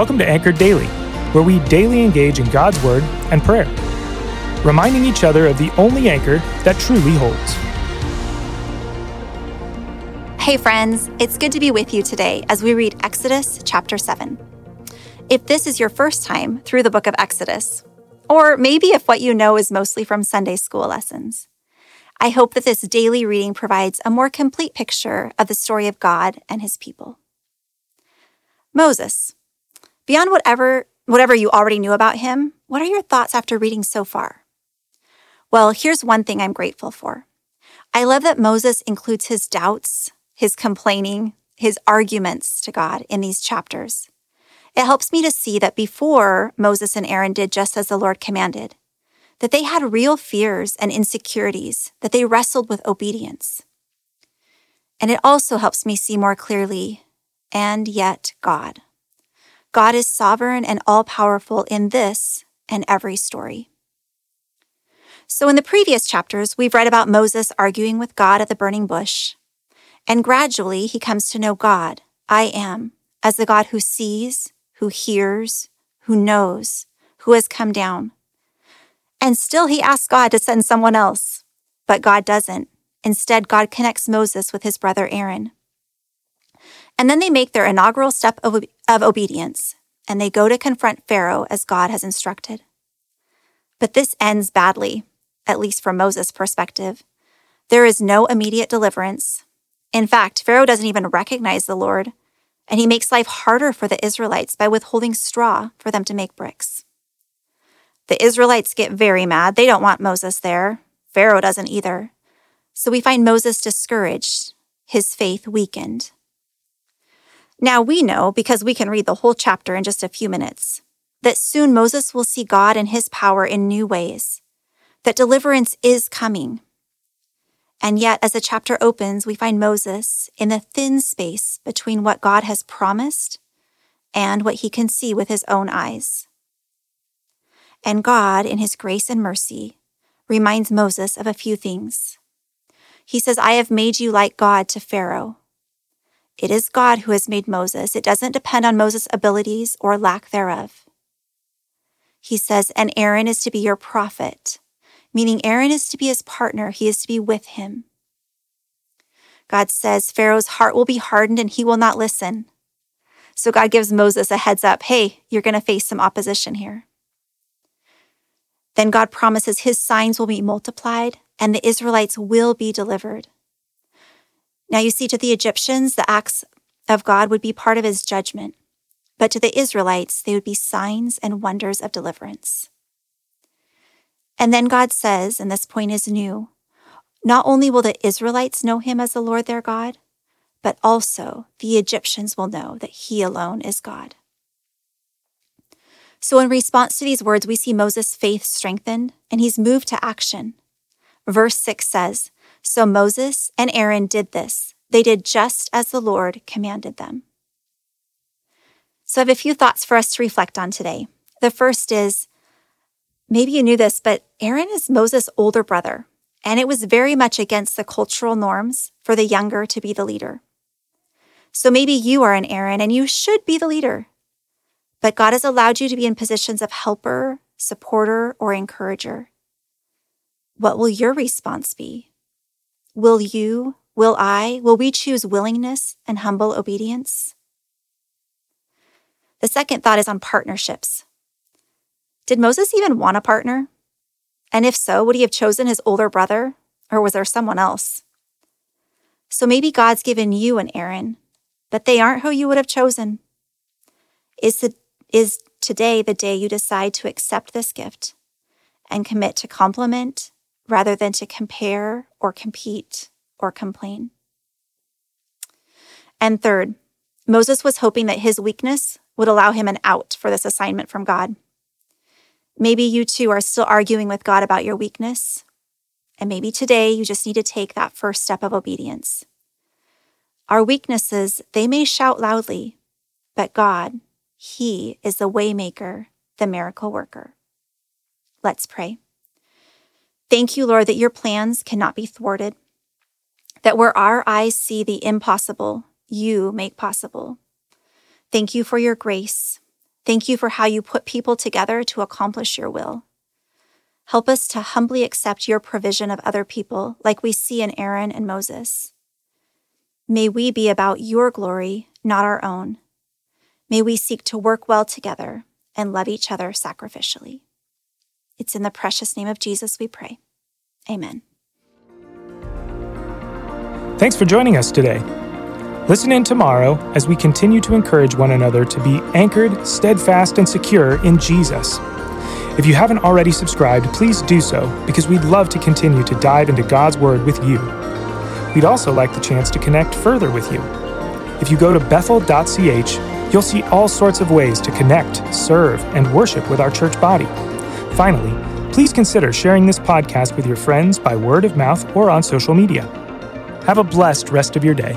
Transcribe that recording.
Welcome to Anchored Daily, where we daily engage in God's Word and prayer, reminding each other of the only anchor that truly holds. Hey, friends, it's good to be with you today as we read Exodus chapter 7. If this is your first time through the book of Exodus, or maybe if what you know is mostly from Sunday school lessons, I hope that this daily reading provides a more complete picture of the story of God and his people. Moses. Beyond whatever, whatever you already knew about him, what are your thoughts after reading so far? Well, here's one thing I'm grateful for. I love that Moses includes his doubts, his complaining, his arguments to God in these chapters. It helps me to see that before Moses and Aaron did just as the Lord commanded, that they had real fears and insecurities, that they wrestled with obedience. And it also helps me see more clearly, and yet God. God is sovereign and all powerful in this and every story. So, in the previous chapters, we've read about Moses arguing with God at the burning bush. And gradually, he comes to know God, I am, as the God who sees, who hears, who knows, who has come down. And still, he asks God to send someone else, but God doesn't. Instead, God connects Moses with his brother Aaron. And then they make their inaugural step of, of obedience, and they go to confront Pharaoh as God has instructed. But this ends badly, at least from Moses' perspective. There is no immediate deliverance. In fact, Pharaoh doesn't even recognize the Lord, and he makes life harder for the Israelites by withholding straw for them to make bricks. The Israelites get very mad. They don't want Moses there. Pharaoh doesn't either. So we find Moses discouraged, his faith weakened. Now we know, because we can read the whole chapter in just a few minutes, that soon Moses will see God and his power in new ways, that deliverance is coming. And yet, as the chapter opens, we find Moses in the thin space between what God has promised and what he can see with his own eyes. And God, in his grace and mercy, reminds Moses of a few things. He says, I have made you like God to Pharaoh it is God who has made Moses. It doesn't depend on Moses' abilities or lack thereof. He says, and Aaron is to be your prophet, meaning Aaron is to be his partner. He is to be with him. God says, Pharaoh's heart will be hardened and he will not listen. So God gives Moses a heads up hey, you're going to face some opposition here. Then God promises his signs will be multiplied and the Israelites will be delivered. Now you see, to the Egyptians, the acts of God would be part of his judgment, but to the Israelites, they would be signs and wonders of deliverance. And then God says, and this point is new, not only will the Israelites know him as the Lord their God, but also the Egyptians will know that he alone is God. So, in response to these words, we see Moses' faith strengthened and he's moved to action. Verse 6 says, so Moses and Aaron did this. They did just as the Lord commanded them. So I have a few thoughts for us to reflect on today. The first is maybe you knew this, but Aaron is Moses' older brother, and it was very much against the cultural norms for the younger to be the leader. So maybe you are an Aaron and you should be the leader, but God has allowed you to be in positions of helper, supporter, or encourager. What will your response be? Will you, will I, will we choose willingness and humble obedience? The second thought is on partnerships. Did Moses even want a partner? And if so, would he have chosen his older brother, or was there someone else? So maybe God's given you an Aaron, but they aren't who you would have chosen. Is, the, is today the day you decide to accept this gift and commit to complement rather than to compare or compete or complain. And third, Moses was hoping that his weakness would allow him an out for this assignment from God. Maybe you too are still arguing with God about your weakness, and maybe today you just need to take that first step of obedience. Our weaknesses, they may shout loudly, but God, He is the waymaker, the miracle worker. Let's pray. Thank you, Lord, that your plans cannot be thwarted, that where our eyes see the impossible, you make possible. Thank you for your grace. Thank you for how you put people together to accomplish your will. Help us to humbly accept your provision of other people, like we see in Aaron and Moses. May we be about your glory, not our own. May we seek to work well together and love each other sacrificially. It's in the precious name of Jesus we pray. Amen. Thanks for joining us today. Listen in tomorrow as we continue to encourage one another to be anchored, steadfast, and secure in Jesus. If you haven't already subscribed, please do so because we'd love to continue to dive into God's Word with you. We'd also like the chance to connect further with you. If you go to bethel.ch, you'll see all sorts of ways to connect, serve, and worship with our church body. Finally, please consider sharing this podcast with your friends by word of mouth or on social media. Have a blessed rest of your day.